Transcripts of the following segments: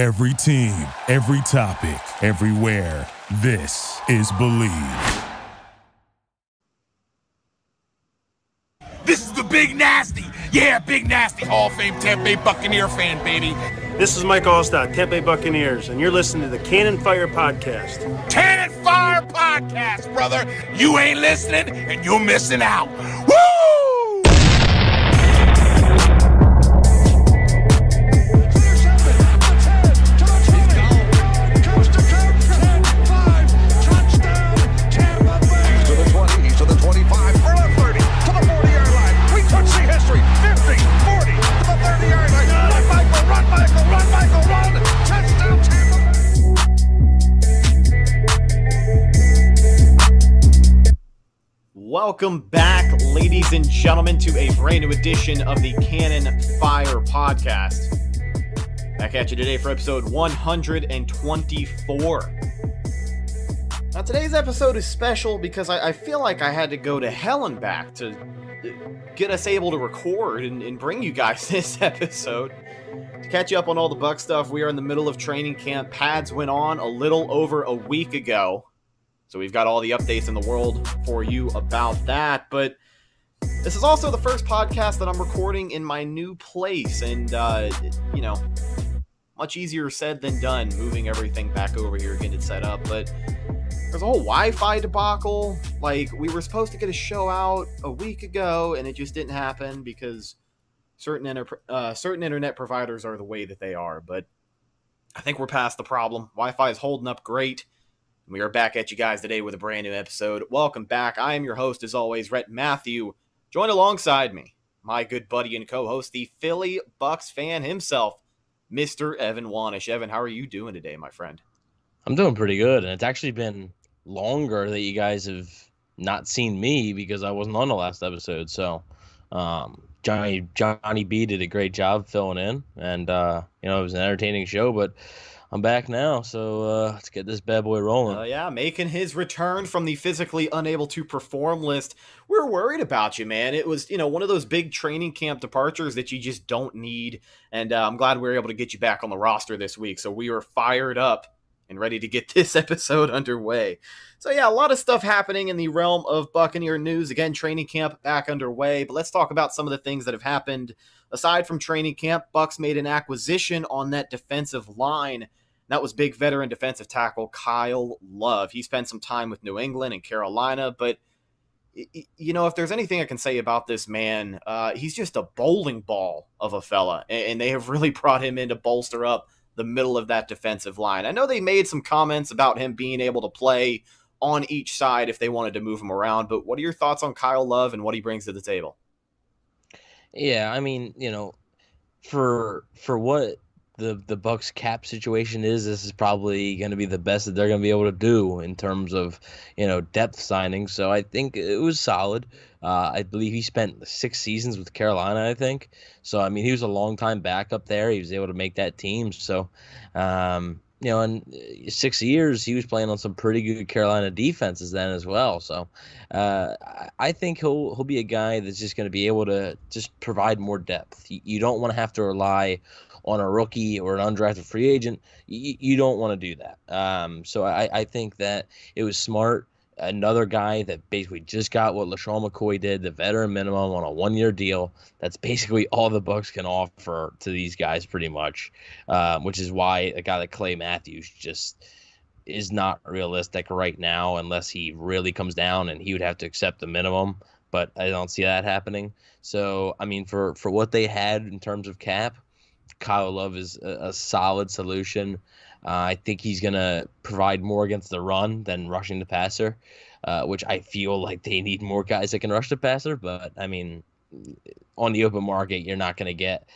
Every team, every topic, everywhere. This is Bleav. This is the Big Nasty. Yeah, Big Nasty. Hall of Fame Tampa Bay Buccaneer fan, baby. This is Mike Alstott, Tampa Bay Buccaneers, and you're listening to the Cannon Fire Podcast. Cannon Fire Podcast, brother. You ain't listening, and you're missing out. Woo! Welcome back, ladies and gentlemen, to a brand new edition of the Cannon Fire Podcast. Back at you today for episode 124. Now, today's episode is special because I, I feel like I had to go to hell and back to get us able to record and, and bring you guys this episode. To catch you up on all the Buck stuff, we are in the middle of training camp. Pads went on a little over a week ago. So we've got all the updates in the world for you about that. But this is also the first podcast that I'm recording in my new place. And, uh, you know, much easier said than done moving everything back over here, getting it set up. But there's a whole Wi-Fi debacle. Like we were supposed to get a show out a week ago, and it just didn't happen because certain inter- uh, certain internet providers are the way that they are. But I think we're past the problem. Wi-Fi is holding up great. We are back at you guys today with a brand new episode. Welcome back. I am your host, as always, Rhett Matthew. Joined alongside me, my good buddy and co-host, the Philly Bucks fan himself, Mr. Evan Wanish. Evan, how are you doing today, my friend? I'm doing pretty good, and it's actually been longer that you guys have not seen me because I wasn't on the last episode. So, um, Johnny Johnny B did a great job filling in, and uh, you know it was an entertaining show. But I'm back now, so uh, let's get this bad boy rolling. Oh yeah, making his return from the physically unable to perform list. We're worried about you, man. It was, you know, one of those big training camp departures that you just don't need. And uh, I'm glad we were able to get you back on the roster this week. So we are fired up and ready to get this episode underway. So yeah, a lot of stuff happening in the realm of Buccaneer news. Again, training camp back underway. But let's talk about some of the things that have happened aside from training camp. Bucks made an acquisition on that defensive line. That was big veteran defensive tackle Kyle Love. He spent some time with New England and Carolina, but you know, if there's anything I can say about this man, uh, he's just a bowling ball of a fella, and they have really brought him in to bolster up the middle of that defensive line. I know they made some comments about him being able to play on each side if they wanted to move him around, but what are your thoughts on Kyle Love and what he brings to the table? Yeah, I mean, you know, for for what the the Bucks cap situation is, this is probably going to be the best that they're going to be able to do in terms of you know depth signings. So I think it was solid. Uh, I believe he spent six seasons with Carolina. I think so. I mean, he was a long time backup there. He was able to make that team. So, um, you know, in six years, he was playing on some pretty good Carolina defenses then as well. So, uh, I think he'll he'll be a guy that's just going to be able to just provide more depth. You, you don't want to have to rely on a rookie or an undrafted free agent. You, you don't want to do that. Um, so I, I think that it was smart. Another guy that basically just got what LeSean McCoy did, the veteran minimum on a one-year deal. That's basically all the Bucks can offer to these guys, pretty much. Um, which is why a guy like Clay Matthews just is not realistic right now, unless he really comes down and he would have to accept the minimum. But I don't see that happening. So I mean, for for what they had in terms of cap, Kyle Love is a, a solid solution. Uh, I think he's going to provide more against the run than rushing the passer, uh, which I feel like they need more guys that can rush the passer. But I mean, on the open market, you're not going to get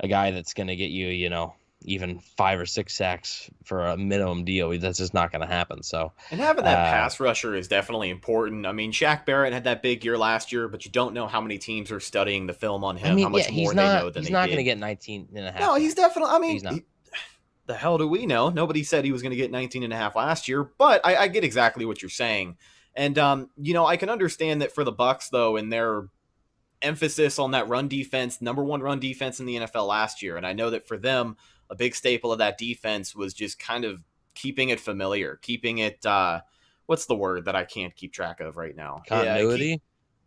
a guy that's going to get you, you know, even five or six sacks for a minimum deal. That's just not going to happen. So, and having that uh, pass rusher is definitely important. I mean, Shaq Barrett had that big year last year, but you don't know how many teams are studying the film on him. I mean, how much yeah, more he's they not, know than he's not going to get 19 and a half. No, he's definitely. I mean, He's not. he- the hell do we know? Nobody said he was going to get 19 and a half last year, but I, I get exactly what you're saying. And um, you know, I can understand that for the Bucks though, and their emphasis on that run defense, number one run defense in the NFL last year, and I know that for them, a big staple of that defense was just kind of keeping it familiar, keeping it. Uh, what's the word that I can't keep track of right now? Continuity.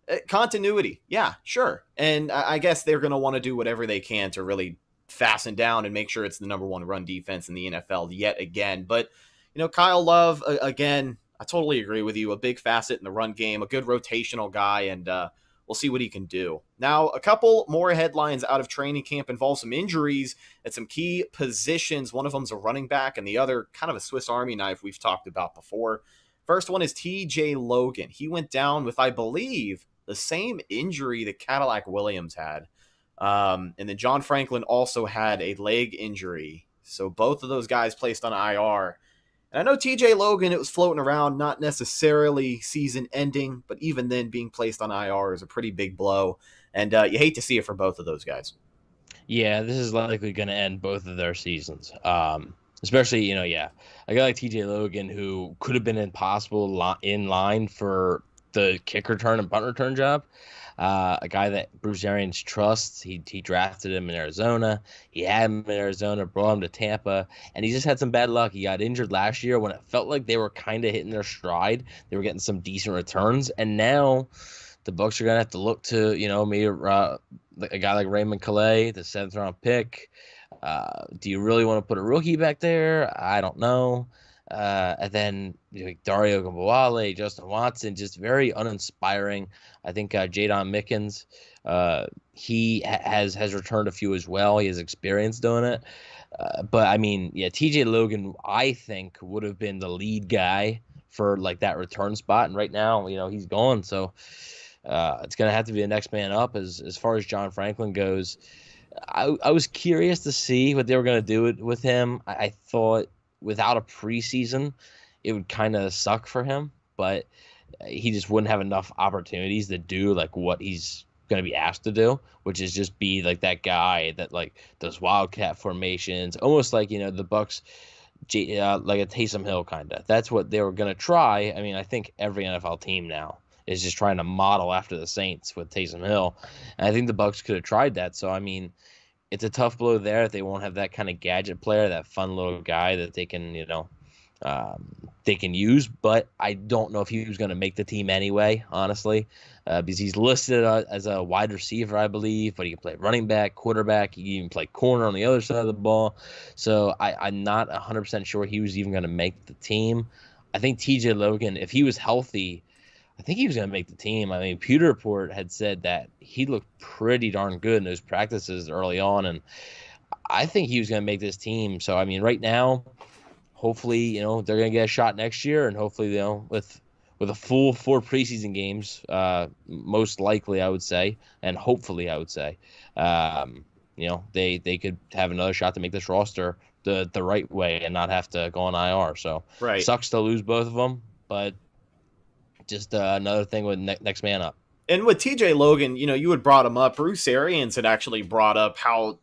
Yeah, keep, uh, continuity. Yeah, sure. And I, I guess they're going to want to do whatever they can to really fasten down and make sure it's the number one run defense in the NFL yet again. But you know, Kyle Love uh, again. I totally agree with you. A big facet in the run game, a good rotational guy, and uh, we'll see what he can do. Now, a couple more headlines out of training camp involve some injuries at some key positions. One of them's a running back, and the other kind of a Swiss Army knife we've talked about before. First one is TJ Logan. He went down with, I believe, the same injury that Cadillac Williams had. Um, and then John Franklin also had a leg injury. So both of those guys placed on IR. And I know TJ Logan, it was floating around, not necessarily season ending, but even then, being placed on IR is a pretty big blow. And uh, you hate to see it for both of those guys. Yeah, this is likely going to end both of their seasons. Um, especially, you know, yeah, a guy like TJ Logan, who could have been impossible in line for the kick return and punt return job. Uh, a guy that Bruce Arians trusts. He, he drafted him in Arizona. He had him in Arizona, brought him to Tampa, and he just had some bad luck. He got injured last year when it felt like they were kind of hitting their stride. They were getting some decent returns, and now the Bucs are gonna have to look to you know maybe uh, a guy like Raymond Calais, the seventh round pick. Uh, do you really want to put a rookie back there? I don't know. Uh, and then you know, Dare Ogunbowale, Justin Watson, just very uninspiring. I think uh, Jaydon Mickens, uh, he ha- has has returned a few as well. He has experience doing it. Uh, but I mean, yeah, TJ Logan, I think would have been the lead guy for like that return spot, and right now, you know, he's gone. So uh, it's gonna have to be the next man up. As as far as John Franklin goes, I I was curious to see what they were gonna do with him. I, I thought without a preseason, it would kind of suck for him. But he just wouldn't have enough opportunities to do like what he's going to be asked to do, which is just be like that guy that like does wildcat formations, almost like you know the Bucks, uh, like a Taysom Hill kind of. That's what they were going to try. I mean, I think every NFL team now is just trying to model after the Saints with Taysom Hill, and I think the Bucks could have tried that. So I mean, it's a tough blow there. They won't have that kind of gadget player, that fun little guy that they can, you know, um, they can use. But I don't know if he was going to make the team anyway, honestly, uh, because he's listed uh, as a wide receiver, I believe, but he can play running back, quarterback. He can even play corner on the other side of the ball. So I, am not 100% sure he was even going to make the team. I think TJ Logan, if he was healthy, I think he was going to make the team. I mean, Pewter Report had said that he looked pretty darn good in those practices early on, and I think he was going to make this team. So, I mean, right now, hopefully, you know, they're going to get a shot next year, and hopefully, you know, with with a full four preseason games, uh, most likely, I would say, and hopefully, I would say, um, you know, they they could have another shot to make this roster the the right way and not have to go on IR. So, right. sucks to lose both of them, but just uh, another thing with ne- next man up. And with TJ Logan, you know, you had brought him up. Bruce Arians had actually brought up how,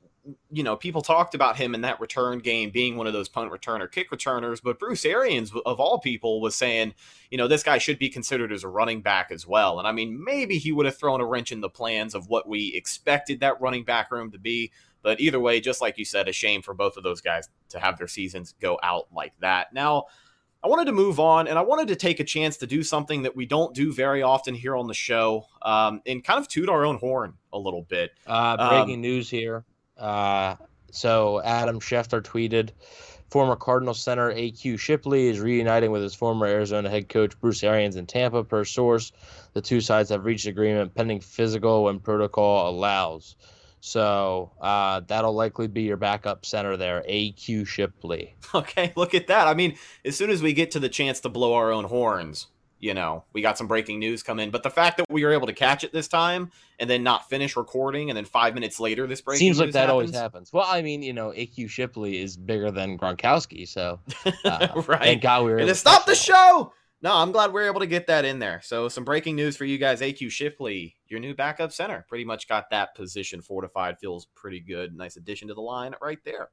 you know, people talked about him in that return game being one of those punt returner, kick returners. But Bruce Arians, of all people, was saying, you know, this guy should be considered as a running back as well. And I mean, maybe he would have thrown a wrench in the plans of what we expected that running back room to be. But either way, just like you said, a shame for both of those guys to have their seasons go out like that. Now, I wanted to move on and I wanted to take a chance to do something that we don't do very often here on the show um, and kind of toot our own horn a little bit. Uh, breaking um, news here. Uh, so Adam Schefter tweeted former Cardinal center AQ Shipley is reuniting with his former Arizona head coach Bruce Arians in Tampa per source. The two sides have reached agreement pending physical when protocol allows. So uh, that'll likely be your backup center there, AQ Shipley. Okay, look at that. I mean, as soon as we get to the chance to blow our own horns, you know, we got some breaking news come in. But the fact that we were able to catch it this time and then not finish recording, and then five minutes later, this breaking seems like that happens. always happens. Well, I mean, you know, AQ Shipley is bigger than Gronkowski, so uh, right. Thank God we were. And to stop the show no, I'm glad we are able to get that in there. So, some breaking news for you guys. AQ Shipley, your new backup center, pretty much got that position fortified. Feels pretty good. Nice addition to the line right there.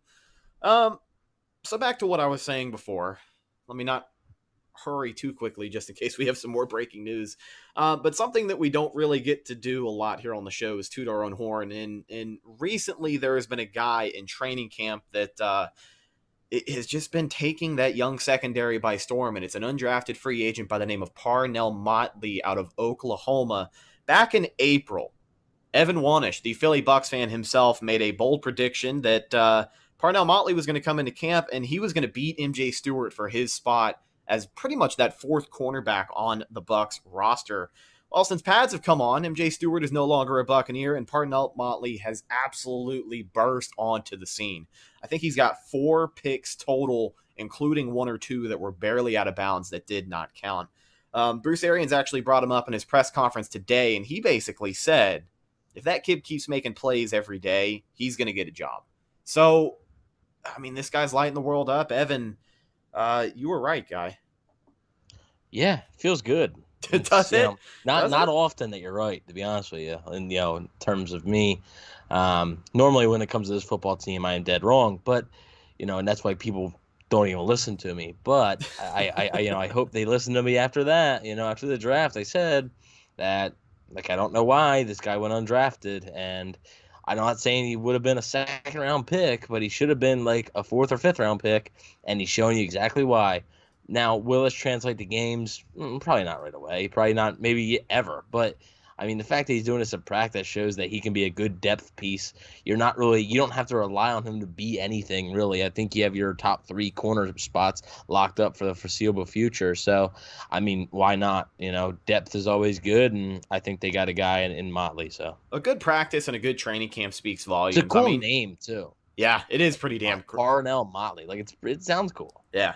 Um, so back to what I was saying before. Let me not hurry too quickly just in case we have some more breaking news. Uh, but something that we don't really get to do a lot here on the show is toot our own horn. And and recently there has been a guy in training camp that uh, has just been taking that young secondary by storm, and it's an undrafted free agent by the name of Parnell Motley out of Oklahoma. Back in April, Evan Wanish, the Philly Bucks fan himself, made a bold prediction that. Uh, Parnell Motley was going to come into camp and he was going to beat MJ Stewart for his spot as pretty much that fourth cornerback on the Bucks roster. Well, since pads have come on, MJ Stewart is no longer a Buccaneer, and Parnell Motley has absolutely burst onto the scene. I think he's got four picks total, including one or two that were barely out of bounds that did not count. Um, Bruce Arians actually brought him up in his press conference today, and he basically said, if that kid keeps making plays every day, he's going to get a job. So I mean, this guy's lighting the world up. Evan, uh, you were right, guy. Yeah, feels good. Does it? Know, not Does not it? often that you're right, to be honest with you. And you know, in terms of me, um, normally when it comes to this football team, I am dead wrong. But you know, and that's why people don't even listen to me. But I, I, I you know, I hope they listen to me after that. You know, after the draft, I said that like I don't know why this guy went undrafted, and I'm not saying he would have been a second round pick, but he should have been like a fourth or fifth round pick, and he's showing you exactly why. Now, will this translate to games? Mm, Probably not right away. Probably not, maybe ever. But I mean, the fact that he's doing this in practice shows that he can be a good depth piece. You're not really, you don't have to rely on him to be anything really. I think you have your top three corner spots locked up for the foreseeable future. So, I mean, why not? You know, depth is always good, and I think they got a guy in, in Motley. So A good practice and a good training camp speaks volumes. it's a cool I mean, name too. Yeah, it is pretty damn cool. Parnell Motley. Like it's it sounds cool. Yeah.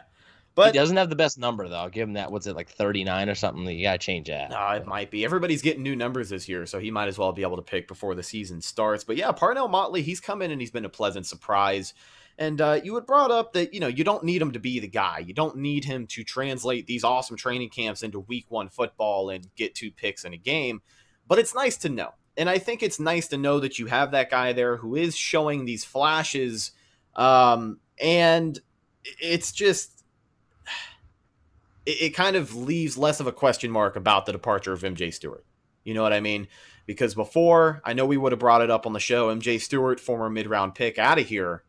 But he doesn't have the best number though. I'll give him that. What's it like thirty nine or something? You gotta change that. Uh, it might be. Everybody's getting new numbers this year, so he might as well be able to pick before the season starts. But yeah, Parnell Motley, he's come in and he's been a pleasant surprise. And uh, you had brought up that you know you don't need him to be the guy. You don't need him to translate these awesome training camps into Week One football and get two picks in a game. But it's nice to know, and I think it's nice to know that you have that guy there who is showing these flashes. Um, and it's just it, it kind of leaves less of a question mark about the departure of MJ Stewart. You know what I mean? Because before, I know we would have brought it up on the show. MJ Stewart, former mid round pick, out of here.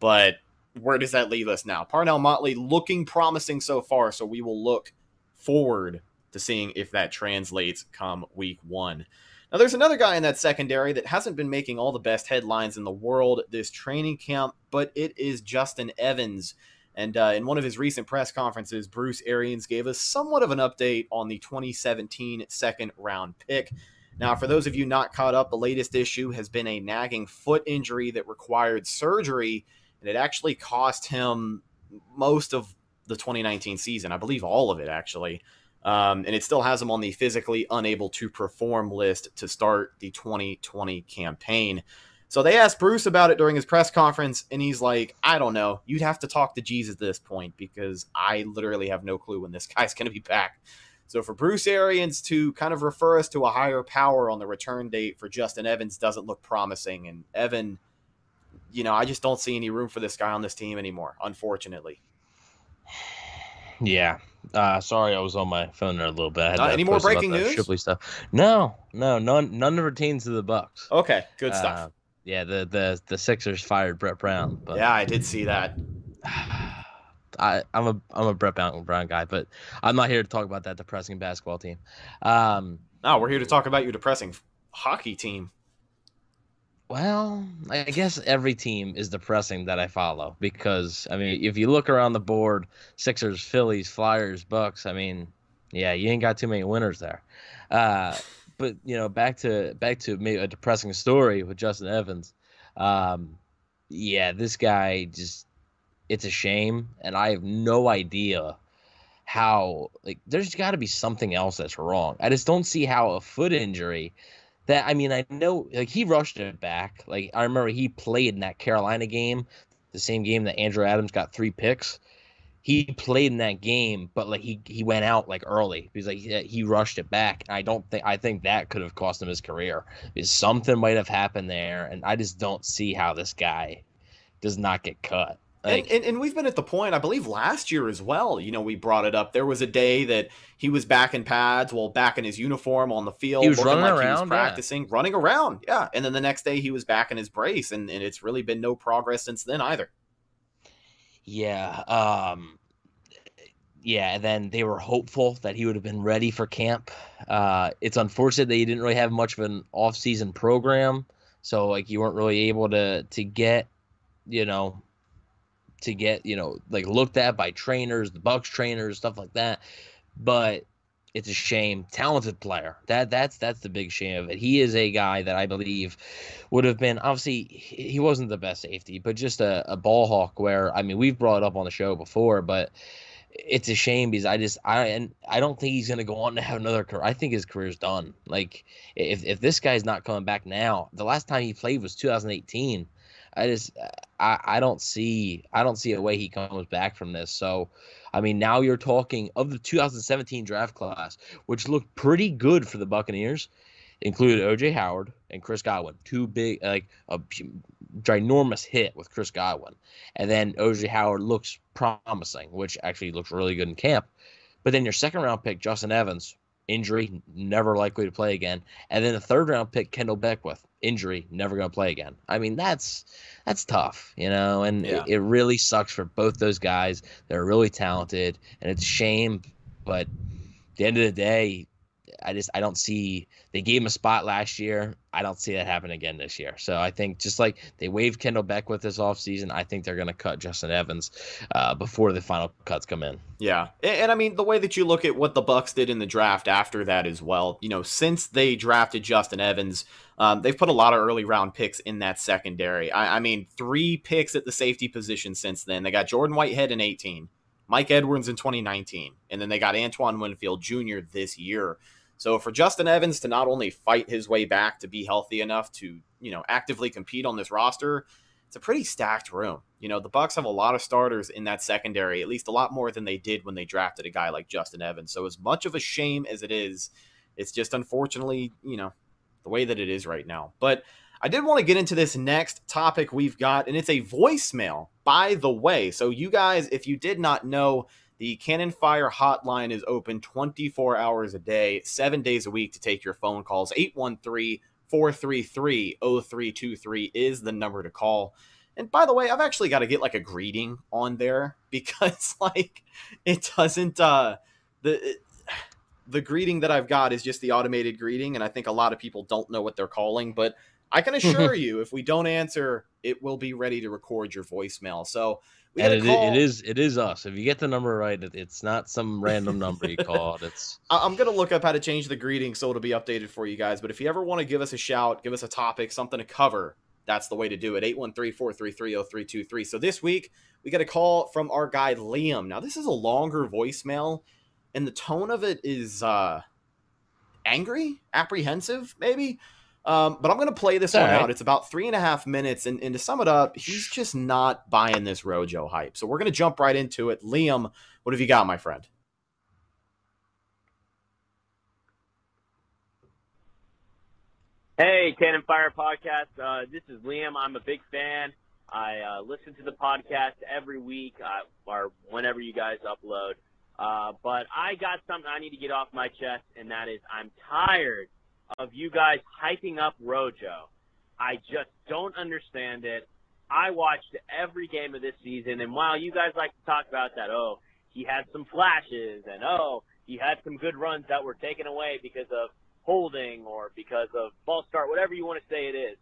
But where does that leave us now? Parnell Motley looking promising so far, so we will look forward to seeing if that translates come week one. Now, there's another guy in that secondary that hasn't been making all the best headlines in the world this training camp, but it is Justin Evans. And uh, in one of his recent press conferences, Bruce Arians gave us somewhat of an update on the 2017 second round pick. Now, for those of you not caught up, the latest issue has been a nagging foot injury that required surgery, and it actually cost him most of the 2019 season. I believe all of it, actually. Um, and it still has him on the physically unable to perform list to start the 2020 campaign. So they asked Bruce about it during his press conference, and he's like, I don't know. You'd have to talk to Jesus at this point because I literally have no clue when this guy's going to be back. So for Bruce Arians to kind of refer us to a higher power on the return date for Justin Evans doesn't look promising. And Evan, you know, I just don't see any room for this guy on this team anymore, unfortunately. Yeah. Uh, sorry, I was on my phone there a little bit. Uh, any more breaking news? Shipley stuff. No, no, none. None pertains to the Bucks. Okay, good stuff. Uh, yeah, the the the Sixers fired Brett Brown, but yeah, I did see that. I, I'm a I'm a Brett Brown, Brown guy, but I'm not here to talk about that depressing basketball team. Um, No, we're here to talk about your depressing hockey team. Well, I guess every team is depressing that I follow because I mean, if you look around the board, Sixers, Phillies, Flyers, Bucks, I mean, yeah, you ain't got too many winners there. Uh, but you know, back to back to maybe a depressing story with Justin Evans. Um, yeah, this guy just it's a shame, and I have no idea how like there's got to be something else that's wrong. I just don't see how a foot injury that I mean I know like he rushed it back. Like I remember he played in that Carolina game, the same game that Andrew Adams got three picks. He played in that game, but like he he went out like early because like he, he rushed it back. I don't think I think that could have cost him his career because something might have happened there, and I just don't see how this guy does not get cut. Like, and, and, and, we've been at the point, I believe, last year as well. You know, we brought it up. There was a day that he was back in pads, well, back in his uniform on the field. He was running like around, he was practicing, yeah. running around. Yeah. And then the next day he was back in his brace, and, and it's really been no progress since then either. Yeah. Um, yeah. And then they were hopeful that he would have been ready for camp. Uh, it's unfortunate that he didn't really have much of an off-season program, so like you weren't really able to to get, you know, to get you know like looked at by trainers, the Bucks trainers, stuff like that. But it's a shame. Talented player. That that's that's the big shame of it. He is a guy that I believe would have been obviously he wasn't the best safety, but just a, a ball hawk. Where I mean we've brought it up on the show before, but it's a shame because I just I and I don't think he's gonna go on to have another career. I think his career's done. Like if if this guy's not coming back now, the last time he played was 2018. I just I, I don't see I don't see a way he comes back from this. So I mean now you're talking of the 2017 draft class, which looked pretty good for the Buccaneers, included OJ Howard and Chris Godwin, two big like a ginormous hit with Chris Godwin, and then OJ Howard looks promising, which actually looks really good in camp. But then your second round pick Justin Evans, injury, never likely to play again, and then the third round pick Kendell Beckwith, injury, never going to play again. I mean, that's that's tough, you know, and yeah. it, it, really sucks for both those guys. They're really talented, and it's a shame, but at the end of the day, I just I don't see they gave him a spot last year. I don't see that happen again this year. So I think just like they waived Kendell Beckwith this offseason, I think they're going to cut Justin Evans uh, before the final cuts come in. Yeah, and, and, I mean the way that you look at what the Bucks did in the draft after that as well. You know, since they drafted Justin Evans, um, they've put a lot of early round picks in that secondary. I, I mean, three picks at the safety position since then. They got Jordan Whitehead in 18. Mike Edwards in 2019, and then they got Antoine Winfield Jr. this year. So for Justin Evans to not only fight his way back to be healthy enough to, you know, actively compete on this roster, it's a pretty stacked room. You know, the Bucks have a lot of starters in that secondary, at least a lot more than they did when they drafted a guy like Justin Evans. So as much of a shame as it is, it's just unfortunately, you know, the way that it is right now. But I did want to get into this next topic we've got, and it's a voicemail, by the way. So, you guys, if you did not know, the Cannon Fire hotline is open 24 hours a day, seven days a week to take your phone calls. 813 433 0323 is the number to call. And by the way, I've actually got to get like a greeting on there because like it doesn't uh the the greeting that I've got is just the automated greeting and I think a lot of people don't know what they're calling, but I can assure you if we don't answer, it will be ready to record your voicemail. So we and it, it is it is us. If you get the number right, it, it's not some random number you called. It's I'm gonna look up how to change the greeting so it'll be updated for you guys. But if you ever want to give us a shout, give us a topic, something to cover, that's the way to do it. 813-433-0323. So this week we got a call from our guy Liam. Now this is a longer voicemail, and the tone of it is uh angry, apprehensive, maybe. Um, but I'm going to play this All one right. out. It's about three and a half minutes. And, and to sum it up, he's just not buying this Rojo hype. So we're going to jump right into it. Liam, what have you got, my friend? Hey, Cannon Fire Podcast. Uh, this is Liam. I'm a big fan. I uh, listen to the podcast every week uh, or whenever you guys upload. Uh, but I got something I need to get off my chest, and that is I'm tired – of you guys hyping up Rojo. I just don't understand it. I watched every game of this season, and while you guys like to talk about that, oh, he had some flashes, and oh, he had some good runs that were taken away because of holding or because of false start, whatever you want to say it is.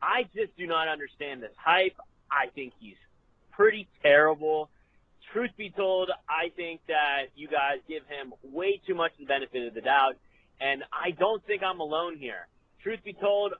I just do not understand this hype. I think he's pretty terrible. Truth be told, I think that you guys give him way too much the benefit of the doubt. And I don't think I'm alone here. Truth be told,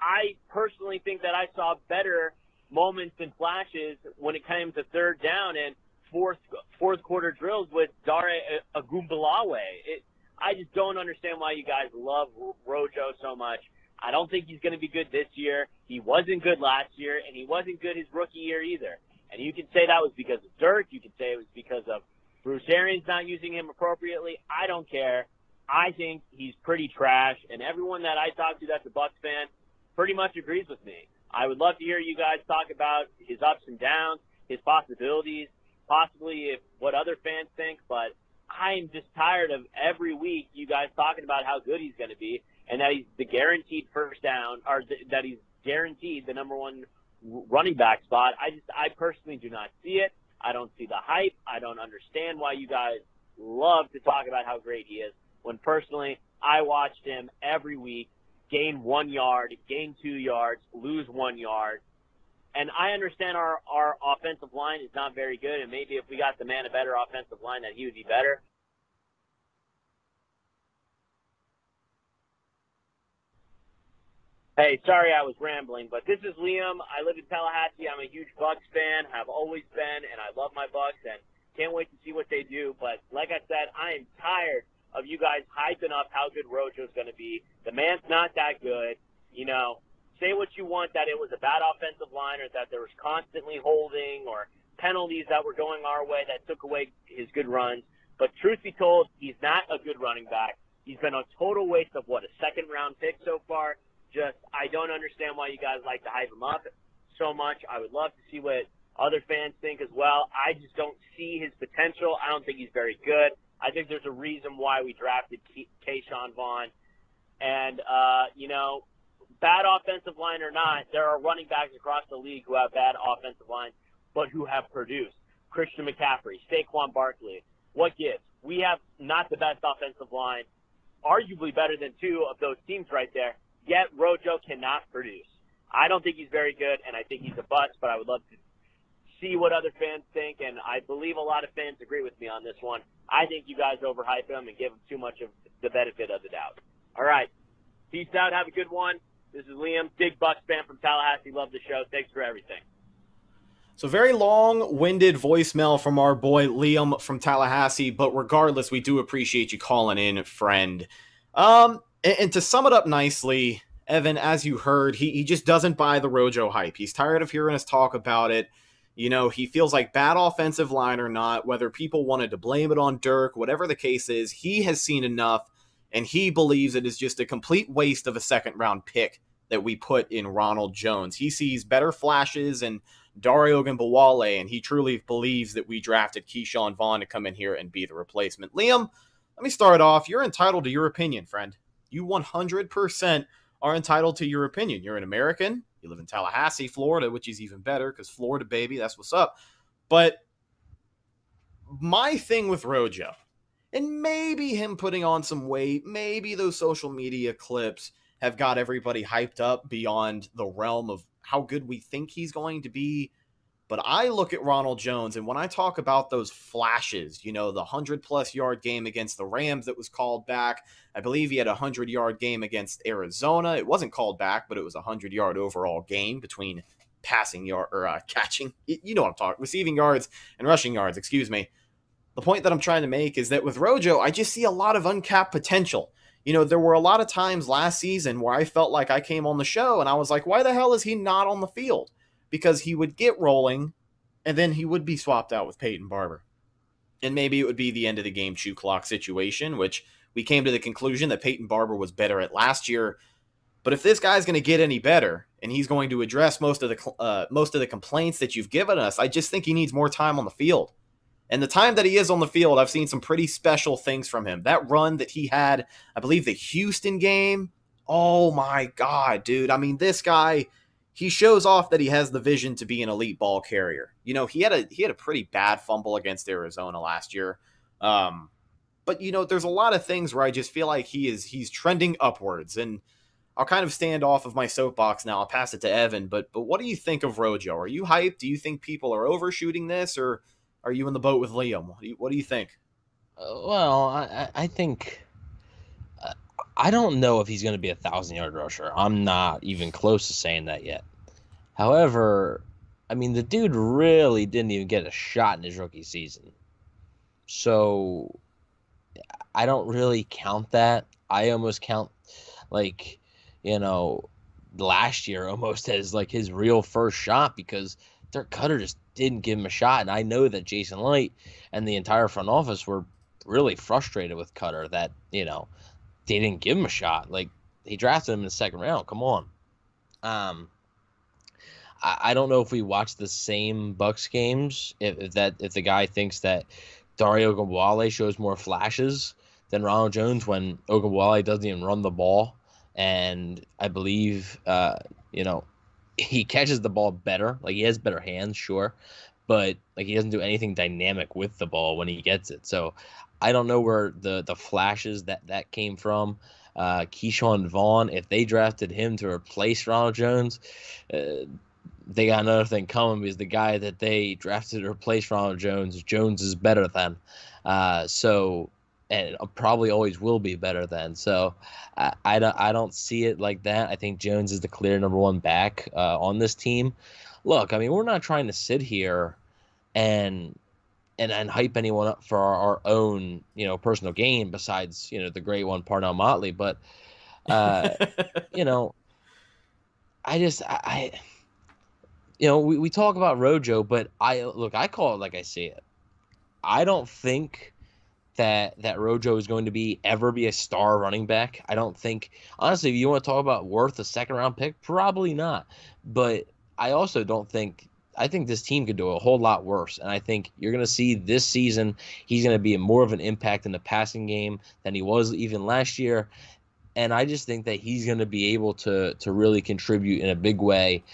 I personally think that I saw better moments and flashes when it came to third down and fourth fourth quarter drills with Dare Ogunbowale. It, I just don't understand why you guys love Rojo so much. I don't think he's going to be good this year. He wasn't good last year, and he wasn't good his rookie year either. And you can say that was because of Dirk. You can say it was because of Bruce Arians not using him appropriately. I don't care. I think he's pretty trash, and everyone that I talk to that's a Bucks fan pretty much agrees with me. I would love to hear you guys talk about his ups and downs, his possibilities, possibly if what other fans think, but I'm just tired of every week you guys talking about how good he's going to be and that he's the guaranteed first down or th- that he's guaranteed the number one running back spot. I just, I personally do not see it. I don't see the hype. I don't understand why you guys love to talk about how great he is when personally I watched him every week gain one yard, gain two yards, lose one yard. And I understand our, our offensive line is not very good, and maybe if we got the man a better offensive line, that he would be better. Hey, sorry I was rambling, but this is Liam. I live in Tallahassee. I'm a huge Bucks fan, have always been, and I love my Bucks, and can't wait to see what they do. But like I said, I am tired of you guys hyping up how good Rojo's going to be. The man's not that good. You know, say what you want that it was a bad offensive line or that there was constantly holding or penalties that were going our way that took away his good runs. But truth be told, he's not a good running back. He's been a total waste of what a second round pick so far. Just I don't understand why you guys like to hype him up so much. I would love to see what other fans think as well. I just don't see his potential. I don't think he's very good. I think there's a reason why we drafted Ke'Shawn Vaughn. And, uh, you know, bad offensive line or not, there are running backs across the league who have bad offensive lines, but who have produced. Christian McCaffrey, Saquon Barkley. What gives? We have not the best offensive line, arguably better than two of those teams right there. Yet Rojo cannot produce. I don't think he's very good, and I think he's a bust. But I would love to see what other fans think, and I believe a lot of fans agree with me on this one. I think you guys overhype him and give him too much of the benefit of the doubt. All right, peace out. Have a good one. This is Liam, big Bucks fan from Tallahassee. Love the show. Thanks for everything. So very long-winded voicemail from our boy Liam from Tallahassee, but regardless, we do appreciate you calling in, friend. Um, and, and, to sum it up nicely, Evan, as you heard, he, he just doesn't buy the Rojo hype. He's tired of hearing us talk about it. You know, he feels like bad offensive line or not, whether people wanted to blame it on Dirk, whatever the case is, he has seen enough and he believes it is just a complete waste of a second round pick that we put in Ronald Jones. He sees better flashes and Dario Ogunbowale, and he truly believes that we drafted Ke'Shawn Vaughn to come in here and be the replacement. Liam, let me start off. You're entitled to your opinion, friend. You 100% are entitled to your opinion. You're an American. You live in Tallahassee, Florida, which is even better because Florida, baby, that's what's up. But my thing with Rojo, and maybe him putting on some weight, maybe those social media clips have got everybody hyped up beyond the realm of how good we think he's going to be but I look at Ronald Jones, and when I talk about those flashes, you know, the 100 plus yard game against the Rams that was called back, I believe he had a 100 yard game against Arizona. It wasn't called back, but it was a 100 yard overall game between passing yard or uh, catching, you know what I'm talking, receiving yards and rushing yards, excuse me. The point that I'm trying to make is that with Rojo, I just see a lot of uncapped potential. You know, there were a lot of times last season where I felt like I came on the show and I was like, why the hell is he not on the field? Because he would get rolling and then he would be swapped out with Peyton Barber. And maybe it would be the end of the game shoe clock situation, which we came to the conclusion that Peyton Barber was better at last year. But if this guy's going to get any better and he's going to address most of the uh, most of the complaints that you've given us, I just think he needs more time on the field. And the time that he is on the field, I've seen some pretty special things from him. That run that he had, I believe the Houston game. Oh my god, dude. I mean, this guy he shows off that he has the vision to be an elite ball carrier. You know, he had a he had a pretty bad fumble against Arizona last year. Um, but you know, there's a lot of things where I just feel like he is he's trending upwards and I'll kind of stand off of my soapbox now. I'll pass it to Evan, but but what do you think of Rojo? Are you hyped? Do you think people are overshooting this or are you in the boat with Liam? What do you, what do you think? Uh, well, I, I think I don't know if he's going to be a thousand yard rusher. I'm not even close to saying that yet. However, I mean, the dude really didn't even get a shot in his rookie season. So I don't really count that. I almost count, like, you know, last year almost as like his real first shot because Dirk Koetter just didn't give him a shot. And I know that Jason Licht and the entire front office were really frustrated with Koetter that, you know, they didn't give him a shot. Like he drafted him in the second round. Come on. Um, I, I don't know if we watch the same Bucks games. If, if that if the guy thinks that Dario Ogunbowale shows more flashes than Ronald Jones when Ogunbowale doesn't even run the ball, and I believe uh, you know he catches the ball better. Like he has better hands, sure, but like he doesn't do anything dynamic with the ball when he gets it. So I don't know where the the flashes that that came from. Uh, Ke'Shawn Vaughn, if they drafted him to replace Ronald Jones, uh, they got another thing coming because the guy that they drafted to replace Ronald Jones, Jones is better than. Uh, so, and probably always will be better than. So, I, I, don't, I don't see it like that. I think Jones is the clear number one back uh, on this team. Look, I mean, we're not trying to sit here and and and hype anyone up for our, our, own you know personal gain besides you know the great one Parnell Motley, but uh, you know, I just I, I you know we, we talk about Rojo, but I look I call it like I see it. I don't think that that Rojo is going to be ever be a star running back. I don't think honestly, if you want to talk about worth a second round pick, probably not. But I also don't think I think this team could do a whole lot worse. And I think you're going to see this season he's going to be more of an impact in the passing game than he was even last year. And I just think that he's going to be able to to really contribute in a big way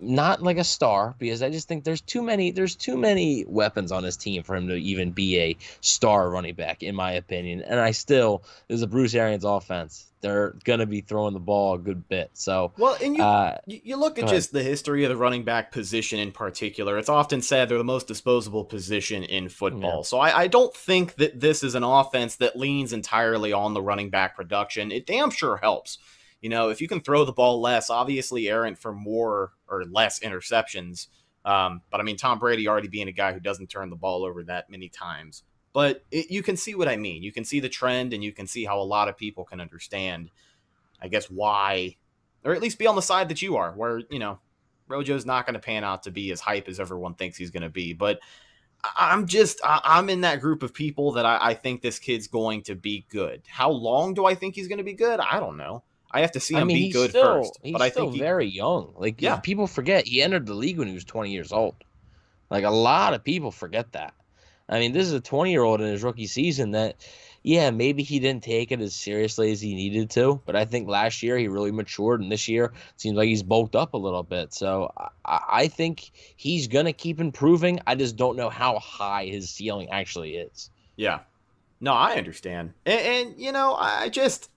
not like a star because I just think there's too many there's too many weapons on his team for him to even be a star running back in my opinion. And I still there's a Bruce Arians offense. They're gonna be throwing the ball a good bit. So well, and you uh, you look at just the history of the running back position in particular. It's often said they're the most disposable position in football. Yeah. So I, I don't think that this is an offense that leans entirely on the running back production. It damn sure helps you know, if you can throw the ball less, obviously errant for more or less interceptions. Um, but I mean, Tom Brady already being a guy who doesn't turn the ball over that many times. But it, you can see what I mean. You can see the trend, and you can see how a lot of people can understand, I guess, why, or at least be on the side that you are, where you know, Rojo's not going to pan out to be as hype as everyone thinks he's going to be. But I'm just I'm in that group of people that I, I, think this kid's going to be good. How long do I think he's going to be good? I don't know. I have to see him I mean, be good still, first. but I think he, very young. Like yeah, people forget he entered the league when he was 20 years old. Like a lot of people forget that. I mean, this is a 20 year old in his rookie season that, yeah, maybe he didn't take it as seriously as he needed to. But I think last year he really matured, and this year it seems like he's bulked up a little bit. So I, I think he's gonna keep improving. I just don't know how high his ceiling actually is. Yeah, no, I understand, and, and you know, I just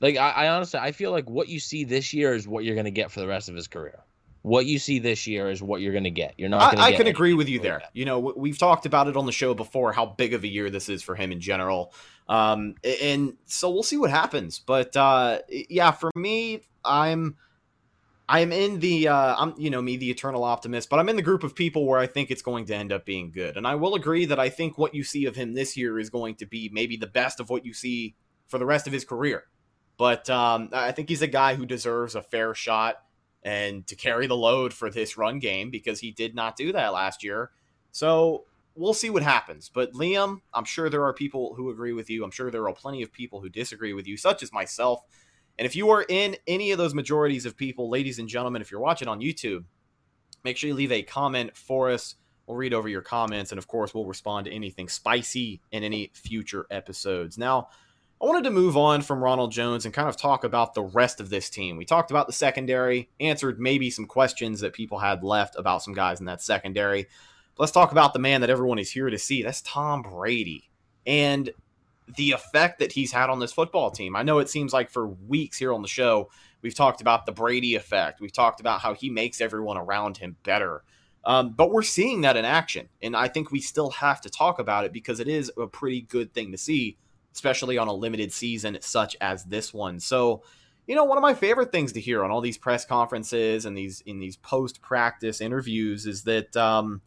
like I, I, honestly, I feel like what you see this year is what you're going to get for the rest of his career. What you see this year is what you're going to get. You're not. I, I can agree with you there. That. You know, we've talked about it on the show before how big of a year this is for him in general, um, and so we'll see what happens. But uh, yeah, for me, I'm. I'm in the uh, I'm you know me the eternal optimist, but I'm in the group of people where I think it's going to end up being good. And I will agree that I think what you see of him this year is going to be maybe the best of what you see for the rest of his career. But um, I think he's a guy who deserves a fair shot and to carry the load for this run game because he did not do that last year. So we'll see what happens. But Liam, I'm sure there are people who agree with you. I'm sure there are plenty of people who disagree with you, such as myself. And if you are in any of those majorities of people, ladies and gentlemen, if you're watching on YouTube, make sure you leave a comment for us. We'll read over your comments, and of course, we'll respond to anything spicy in any future episodes. Now, I wanted to move on from Ronald Jones and kind of talk about the rest of this team. We talked about the secondary, answered maybe some questions that people had left about some guys in that secondary. Let's talk about the man that everyone is here to see. That's Tom Brady. And the effect that he's had on this football team. I know it seems like for weeks here on the show, we've talked about the Brady effect. We've talked about how he makes everyone around him better. Um, but we're seeing that in action. And I think we still have to talk about it because it is a pretty good thing to see especially on a limited season such as this one. So, you know, one of my favorite things to hear on all these press conferences and these in these post practice interviews is that um,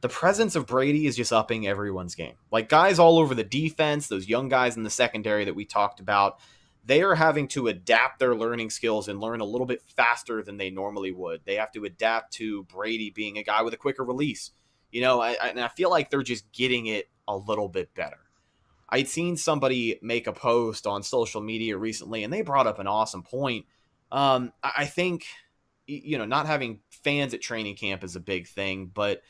the presence of Brady is just upping everyone's game. Like guys all over the defense, those young guys in the secondary that we talked about, they are having to adapt their learning skills and learn a little bit faster than they normally would. They have to adapt to Brady being a guy with a quicker release. You know, I, I, and I feel like they're just getting it a little bit better. I'd seen somebody make a post on social media recently, and they brought up an awesome point. Um, I think you know, not having fans at training camp is a big thing, but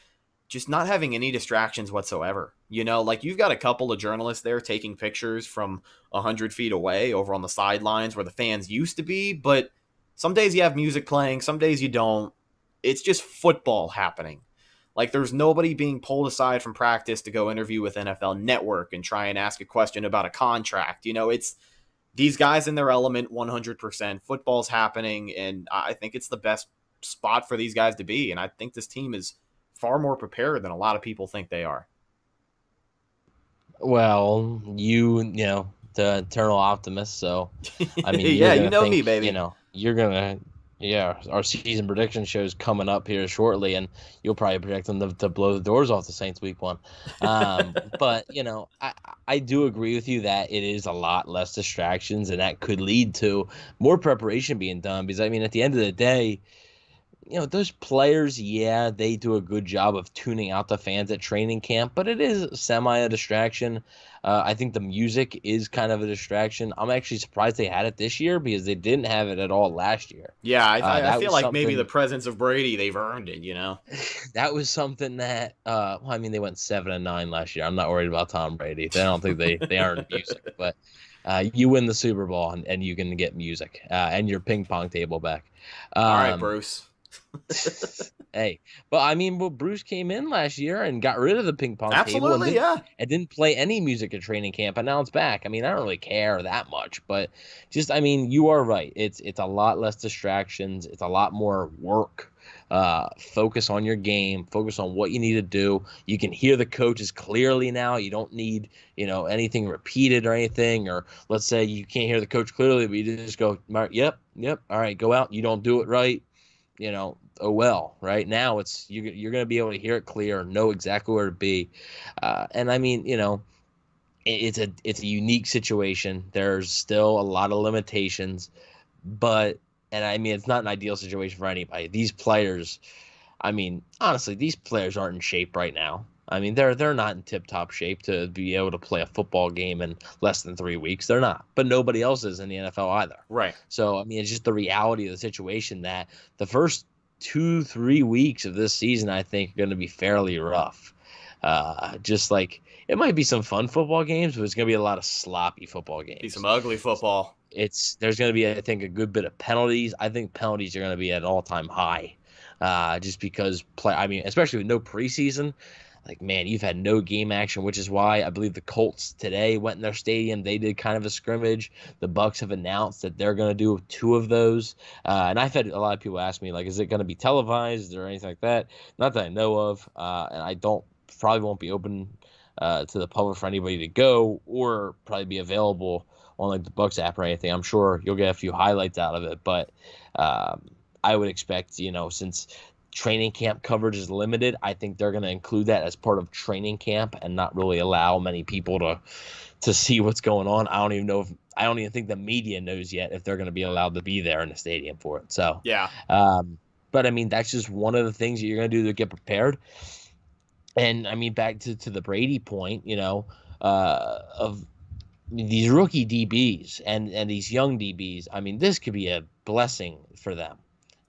just not having any distractions whatsoever. You know, like you've got a couple of journalists there taking pictures from a hundred feet away over on the sidelines where the fans used to be, but some days you have music playing, some days you don't. It's just football happening. Like there's nobody being pulled aside from practice to go interview with NFL Network and try and ask a question about a contract. You know, it's these guys in their element 100%. Football's happening and I think it's the best spot for these guys to be and I think this team is far more prepared than a lot of people think they are. Well, you, you know, the eternal optimist. So, I mean, yeah, you know think, me, baby. You know, you're gonna, yeah, our season prediction show is coming up here shortly, and you'll probably predict them to, to blow the doors off the Saints week one. Um, but you know, I I do agree with you that it is a lot less distractions, and that could lead to more preparation being done. Because I mean, at the end of the day you know, those players, yeah, they do a good job of tuning out the fans at training camp, but it is semi a distraction. Uh, I think the music is kind of a distraction. I'm actually surprised they had it this year because they didn't have it at all last year. Yeah, I, Uh, I feel like maybe the presence of Brady, they've earned it, you know? That was something that, uh, well, I mean, they went seven and nine last year. I'm not worried about Tom Brady. I don't think they they earned music, but uh, you win the Super Bowl and, and you can get music uh, and your ping pong table back. Um, All right, Bruce. hey, but I mean, well, Bruce came in last year and got rid of the ping pong table and Absolutely, yeah. and didn't play any music at training camp, and now it's back. I mean, I don't really care that much, but just, I mean, you are right. It's it's a lot less distractions. It's a lot more work. Uh, focus on your game. Focus on what you need to do. You can hear the coaches clearly now. You don't need you know anything repeated or anything. Or let's say you can't hear the coach clearly, but you just go, "Mark, yep, yep, all right, go out. You don't do it right you know, oh well, right now it's you, you're going to be able to hear it clear, know exactly where to be, uh, and I mean, you know, it, it's a it's a unique situation. There's still a lot of limitations, but and I mean, it's not an ideal situation for anybody. These players, I mean, honestly, these players aren't in shape right now. I mean, they're they're not in tip top shape to be able to play a football game in less than three weeks. They're not, but nobody else is in the NFL either. Right. So I mean, it's just the reality of the situation that the first two, three weeks of this season, I think, are going to be fairly rough. Uh, just like it might be some fun football games, but it's going to be a lot of sloppy football games. Be some ugly football. It's there's going to be, I think, a good bit of penalties. I think penalties are going to be at an all time high, uh, just because play. I mean, especially with no preseason like man you've had no game action which is why i believe the colts today went in their stadium. They did kind of a scrimmage. The bucks have announced that they're going to do two of those. Uh, and i've had a lot of people ask me like is it going to be televised? Or anything like that? Not that i know of uh, and i don't probably won't be open uh, to the public for anybody to go or probably be available on like the bucks app or anything. I'm sure you'll get a few highlights out of it but um, i would expect you know since training camp coverage is limited. I think they're going to include that as part of training camp and not really allow many people to to see what's going on. I don't even know if I don't even think the media knows yet if they're going to be allowed to be there in the stadium for it. So Yeah. um, but I mean, that's just one of the things that you're going to do to get prepared. And I mean, back to, to the Brady point, you know, uh, of these rookie DBs and, and these young DBs. I mean, this could be a blessing for them.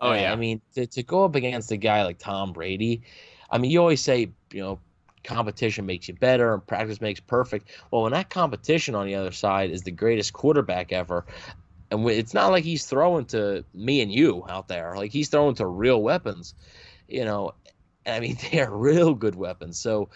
Oh, Uh, yeah. I mean, to, to go up against a guy like Tom Brady, I mean, you always say, you know, competition makes you better and practice makes perfect. Well, when that competition on the other side is the greatest quarterback ever, and it's not like he's throwing to me and you out there, like he's throwing to real weapons, you know. I mean, they are real good weapons. So,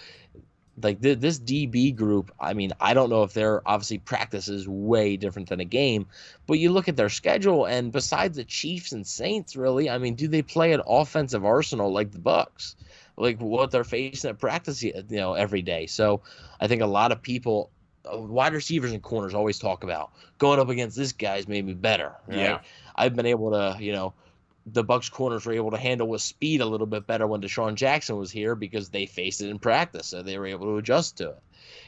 like th- this DB group, I mean, I don't know if their obviously practice is way different than a game, but you look at their schedule, and besides the Chiefs and Saints, really, I mean, do they play an offensive arsenal like the Bucks? Like what they're facing at practice, you know, every day. So I think a lot of people, uh, wide receivers and corners, always talk about going up against this guy's made me better. Right? Yeah. I've been able to, you know, the Bucks corners were able to handle with speed a little bit better when DeSean Jackson was here because they faced it in practice, so they were able to adjust to it.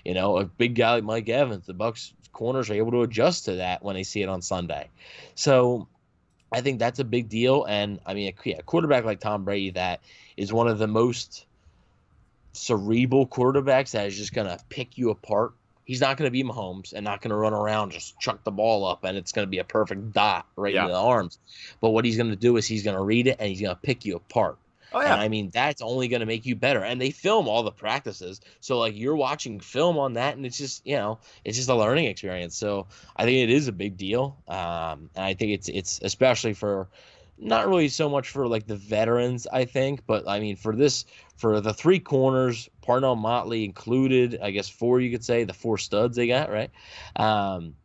You know, a big guy like Mike Evans, the Bucks corners are able to adjust to that when they see it on Sunday. So I think that's a big deal. And I mean, a, yeah, a quarterback like Tom Brady that is one of the most cerebral quarterbacks that is just going to pick you apart He's not going to be Mahomes and not going to run around just chuck the ball up and it's going to be a perfect dot right Yeah. into the arms. But what he's going to do is he's going to read it and he's going to pick you apart. Oh yeah. And. I mean, that's only going to make you better. And they film all the practices. So, like, you're watching film on that, and it's just, you know, it's just a learning experience. So, I think it is a big deal. Um, and I think it's, it's especially for not really so much for like the veterans, I think, but I mean, for this, for the three corners, Parnell Motley included, I guess four, you could say, the four studs they got, right? Um,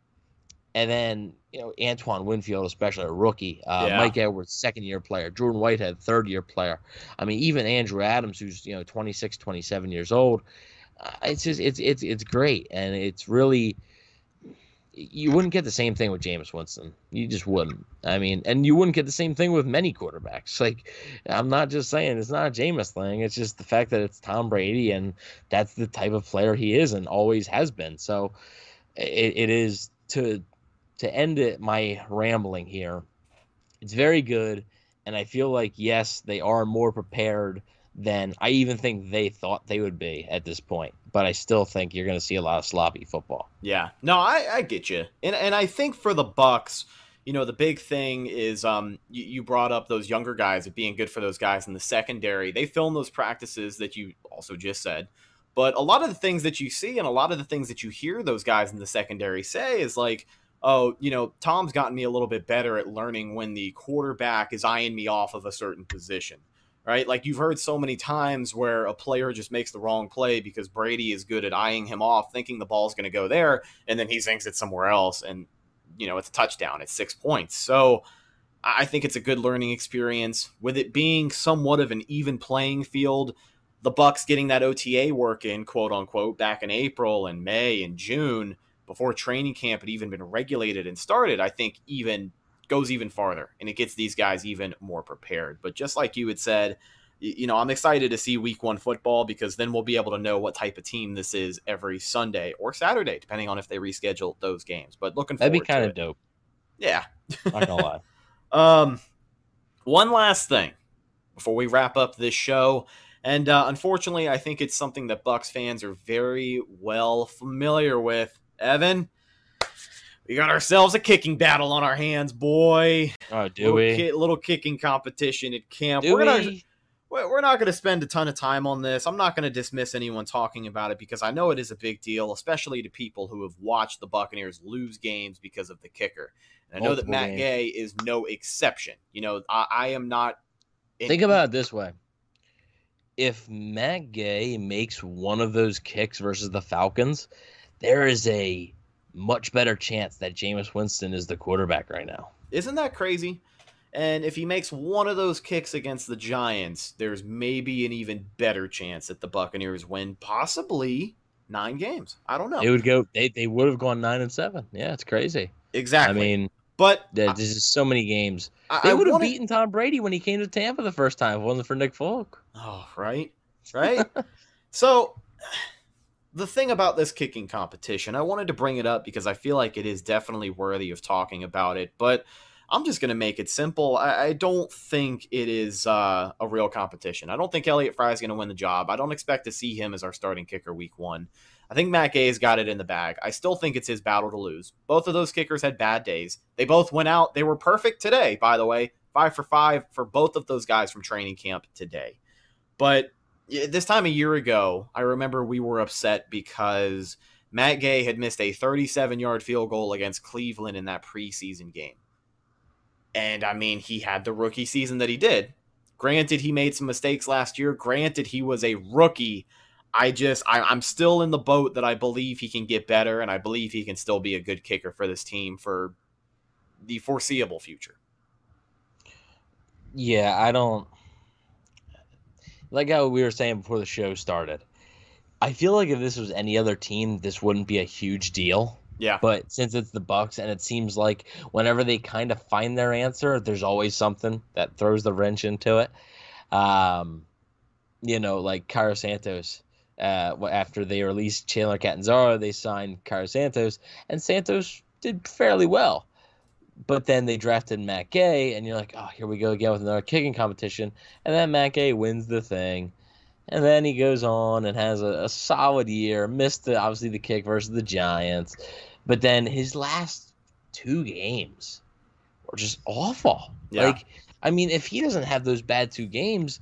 and then you know Antoine Winfield, especially a rookie, uh, Yeah. Mike Edwards, second year player, Jordan Whitehead, third year player. I mean, even Andrew Adams, who's you know 26, 27 years old. Uh, it's just it's it's it's great, and it's really you wouldn't get the same thing with Jameis Winston. You just wouldn't. I mean, and you wouldn't get the same thing with many quarterbacks. Like, I'm not just saying it's not a Jameis thing. It's just the fact that it's Tom Brady, and that's the type of player he is and always has been. So, it, it is to to end it my rambling here. It's very good, and I feel like yes, they are more prepared than I even think they thought they would be at this point. But I still think you're going to see a lot of sloppy football. Yeah, no, I, I get you, and and I think for the Bucks, you know, the big thing is, um, you, you brought up those younger guys, of being good for those guys in the secondary. They film those practices that you also just said, but a lot of the things that you see and a lot of the things that you hear those guys in the secondary say is like, oh, you know, Tom's gotten me a little bit better at learning when the quarterback is eyeing me off of a certain position right? Like you've heard so many times where a player just makes the wrong play because Brady is good at eyeing him off, thinking the ball's going to go there, and then he thinks it's somewhere else, and you know it's a touchdown. It's six points. So I think it's a good learning experience. With it being somewhat of an even playing field, the Bucks getting that OTA work in, quote unquote, back in April and May and June before training camp had even been regulated and started, I think even goes even farther and it gets these guys even more prepared. But just like you had said, you know, I'm excited to see week one football because then we'll be able to know what type of team this is every Sunday or Saturday, depending on if they reschedule those games. But looking forward to. That'd be kind of it. dope. Yeah. Not gonna lie. Um, one last thing before we wrap up this show, and uh, unfortunately, I think it's something that Bucks fans are very well familiar with. Evan, we got ourselves a kicking battle on our hands, boy. Oh, do little, we? ki- little kicking competition at camp. Do we're gonna we? we're we're not going to spend a ton of time on this. I'm not going to dismiss anyone talking about it because I know it is a big deal, especially to people who have watched the Buccaneers lose games because of the kicker. And I know that Matt games. Gay is no exception. You know, I, I am not. Think about it this way. If Matt Gay makes one of those kicks versus the Falcons, there is a much better chance that Jameis Winston is the quarterback right now. Isn't that crazy? And if he makes one of those kicks against the Giants, there's maybe an even better chance that the Buccaneers win, possibly nine games. I don't know. It would go. They they would have gone nine and seven. Yeah, it's crazy. exactly. I mean, but there- there's just so many games. I, They would have beaten Tom Brady when he came to Tampa the first time. If it wasn't for Nick Folk. Oh, right, right. so, the thing about this kicking competition, I wanted to bring it up because I feel like it is definitely worthy of talking about it. But I'm just going to make it simple. I, I don't think it is uh, a real competition. I don't think Elliot Fry is going to win the job. I don't expect to see him as our starting kicker week one. I think Matt Gay's got it in the bag. I still think it's his battle to lose. Both of those kickers had bad days. They both went out. They were perfect today, by the way. Five for five for both of those guys from training camp today. But this time a year ago, I remember we were upset because Matt Gay had missed a 37 yard field goal against Cleveland in that preseason game. And I mean, he had the rookie season that he did. Granted, he made some mistakes last year. Granted, he was a rookie. I just, I, I'm still in the boat that I believe he can get better, and I believe he can still be a good kicker for this team for the foreseeable future. Yeah, I don't like how we were saying before the show started. I feel like if this was any other team, this wouldn't be a huge deal. Yeah. But since it's the Bucks, and it seems like whenever they kind of find their answer, there's always something that throws the wrench into it. Um, you know, like Cairo Santos. Uh, after they released Chandler Catanzaro, they signed Cairo Santos, and Santos did fairly well. But then they drafted Matt Gay, and you're like, oh, here we go again with another kicking competition. And then Matt Gay wins the thing. And then he goes on and has a, a solid year. Missed the, obviously the kick versus the Giants, but then his last two games were just awful. Yeah. Like, I mean, if he doesn't have those bad two games,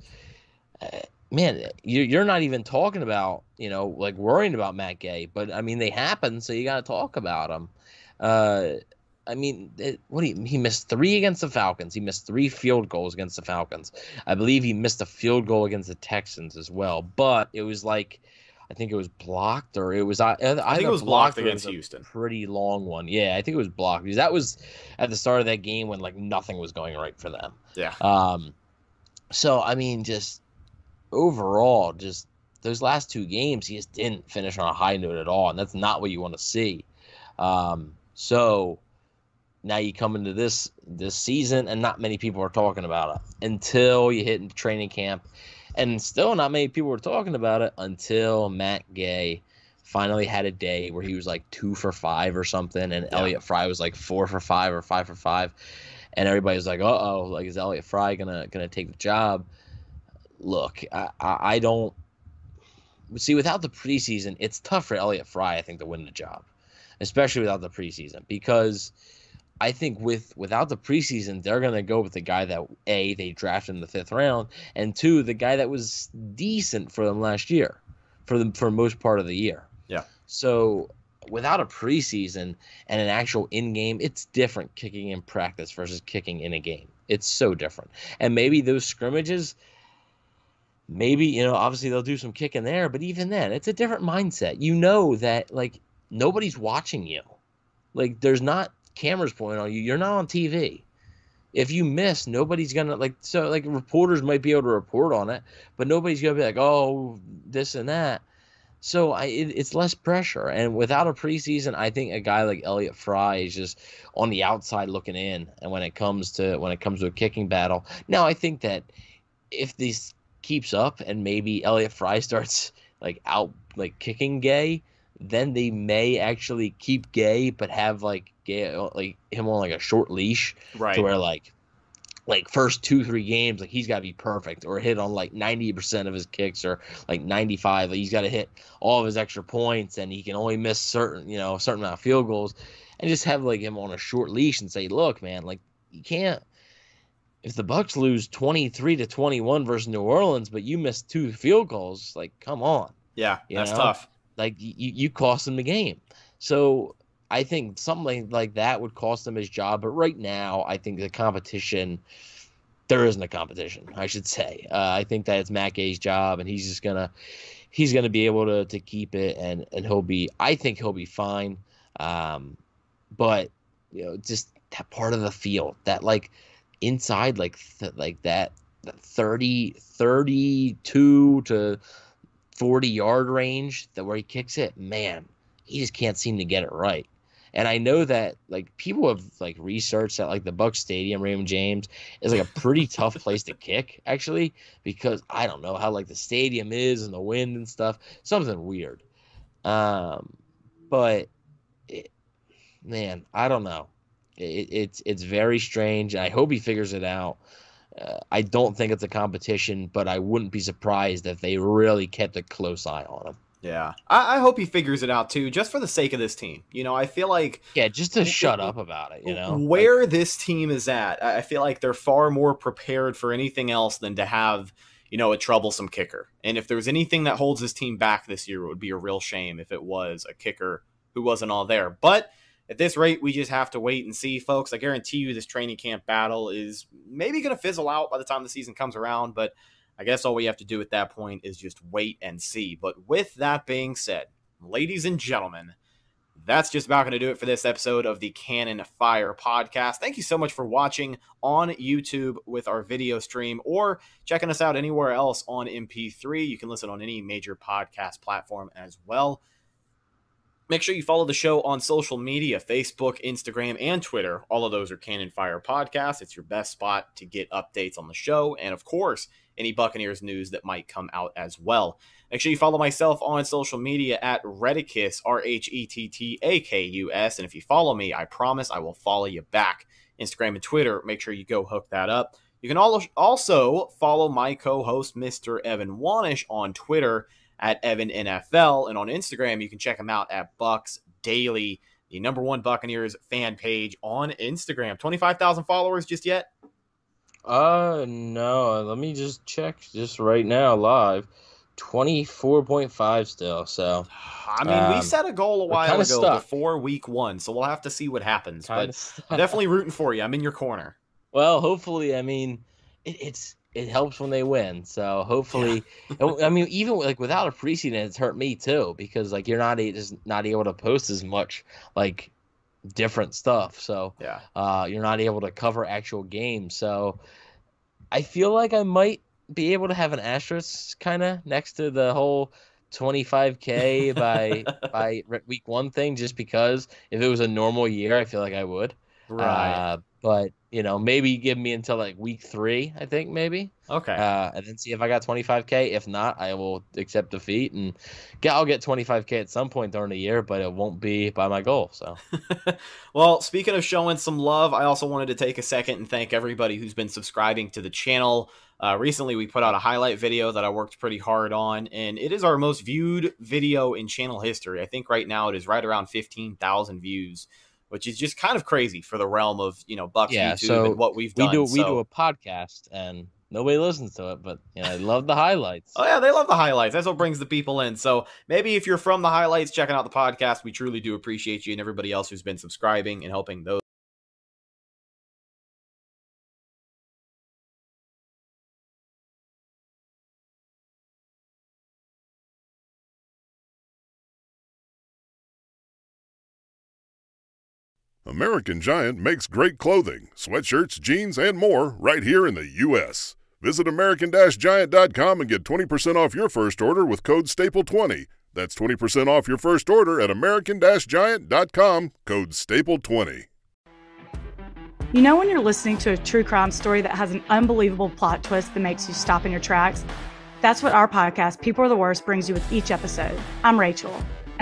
uh, man, you're you're not even talking about you know like worrying about Matt Gay. But I mean, they happen, so you got to talk about them. Uh, I mean, it, what he he missed three against the Falcons. He missed three field goals against the Falcons. I believe he missed a field goal against the Texans as well. But it was like, I think it was blocked or it was I, I think it was blocked against Houston. Pretty long one. Yeah, I think it was blocked because that was at the start of that game when like nothing was going right for them. Yeah. Um, so I mean, just overall, just those last two games, he just didn't finish on a high note at all, and that's not what you want to see. Um, so now you come into this this season, and not many people are talking about it until you hit into training camp, and still not many people were talking about it until Matt Gay finally had a day where he was like two for five or something, and Yeah. Elliot Fry was like four for five or five for five, and everybody was like, "Uh oh, like is Elliot Fry gonna gonna take the job?" Look, I, I I don't see without the preseason, it's tough for Elliot Fry, I think, to win the job, especially without the preseason, because I think with without the preseason, they're gonna go with the guy that a they drafted in the fifth round, and two the guy that was decent for them last year, for them for most part of the year. Yeah. So without a preseason and an actual in game, it's different kicking in practice versus kicking in a game. It's so different, and maybe those scrimmages maybe you know obviously they'll do some kicking there but even then it's a different mindset you know that like nobody's watching you like there's not cameras pointing on you you're not on tv if you miss nobody's gonna like so like reporters might be able to report on it but nobody's gonna be like oh this and that. So I, it, it's less pressure and without a preseason i think a guy like elliot fry is just on the outside looking in and when it comes to when it comes to a kicking battle. Now i think that if this keeps up and maybe Elliot Fry starts like out like kicking Gay, then they may actually keep Gay but have like Gay uh, like him on like a short leash Right. to where like like first two three games like he's got to be perfect or hit on like 90% of his kicks or like 95 like he's got to hit all of his extra points and he can only miss certain you know a certain amount of field goals and just have like him on a short leash and say look man like you can't if the Bucks lose 23 to 21 versus New Orleans, but you missed two field goals, like come on. Yeah, You that's know? tough. Like you, you cost him the game. So I think something like that would cost him his job. But right now, I think the competition, there isn't a competition, I should say. Uh, I think that it's Matt Gay's job, and he's just gonna, he's gonna be able to to keep it, and and he'll be. I think he'll be fine. Um, but you know, just that part of the field, that like inside, like th- like that, that 30, 32 to 40 yard range that where he kicks it, man, he just can't seem to get it right. And I know that like people have like researched that like the Buck Stadium, Raymond James, is like a pretty tough place to kick actually because I don't know how like the stadium is and the wind and stuff, something weird. Um, but it, man, I don't know. It, it's it's very strange. I hope he figures it out. Uh, I don't think it's a competition, but I wouldn't be surprised if they really kept a close eye on him. Yeah, I, I hope he figures it out too, just for the sake of this team. You know, I feel like Yeah, just to shut up about it, you know. Like, where this team is at, I I feel like they're far more prepared for anything else than to have, you know, a troublesome kicker. And if there's anything that holds this team back this year, it would be a real shame if it was a kicker who wasn't all there. But at this rate, we just have to wait and see, folks. I guarantee you this training camp battle is maybe going to fizzle out by the time the season comes around, but I guess all we have to do at that point is just wait and see. But with that being said, ladies and gentlemen, that's just about going to do it for this episode of the Cannon Fire podcast. Thank you so much for watching on YouTube with our video stream or checking us out anywhere else on MP3. You can listen on any major podcast platform as well. Make sure you follow the show on social media Facebook, Instagram, and Twitter. All of those are Cannon Fire Podcast. It's your best spot to get updates on the show. And of course, any Buccaneers news that might come out as well. Make sure you follow myself on social media at Rhettakus, R H E T T A K U S. And if you follow me, I promise I will follow you back. Instagram and Twitter, make sure you go hook that up. You can also follow my co-host, Mr. Evan Wanish, on Twitter at Evan NFL, and on Instagram you can check him out at Bucks Daily, the number one Buccaneers fan page on Instagram. Twenty five thousand followers just yet? Uh, no. Let me just check just right now live. 24.5 still. So, I mean, um, we set a goal a while ago stuck. before week one, so we'll have to see what happens. Kinda but stuck. definitely rooting for you. I'm in your corner. Well, hopefully, I mean, it, it's it helps when they win. So hopefully, yeah. I mean, even like without a preseason, it's hurt me too because like you're not just not able to post as much like different stuff. So yeah, uh, you're not able to cover actual games. So I feel like I might be able to have an asterisk kind of next to the whole 25k by by week one thing, just because if it was a normal year, I feel like I would. Right. Uh, but you know, maybe give me until like week three, I think maybe. Okay. Uh, and then see if I got 25k. If not, I will accept defeat and get. I'll get 25k at some point during the year, but it won't be by my goal. So. well, speaking of showing some love, I also wanted to take a second and thank everybody who's been subscribing to the channel. Uh, recently, we put out a highlight video that I worked pretty hard on, and it is our most viewed video in channel history. I think right now it is right around 15,000 views which is just kind of crazy for the realm of you know Bucks yeah, YouTube so and what we've done. We do so. we do a podcast and nobody listens to it, but you know, I love the highlights. oh yeah, they love the highlights. That's what brings the people in. So maybe if you're from the highlights, checking out the podcast, we truly do appreciate you and everybody else who's been subscribing and helping those. American Giant makes great clothing, sweatshirts, jeans, and more right here in the U.S. Visit American-Giant.com and get 20% off your first order with code STAPLE20. That's 20% off your first order at American-Giant.com, code STAPLE20. You know when you're listening to a true crime story that has an unbelievable plot twist that makes you stop in your tracks? That's what our podcast, People Are the Worst, brings you with each episode. I'm Rachel.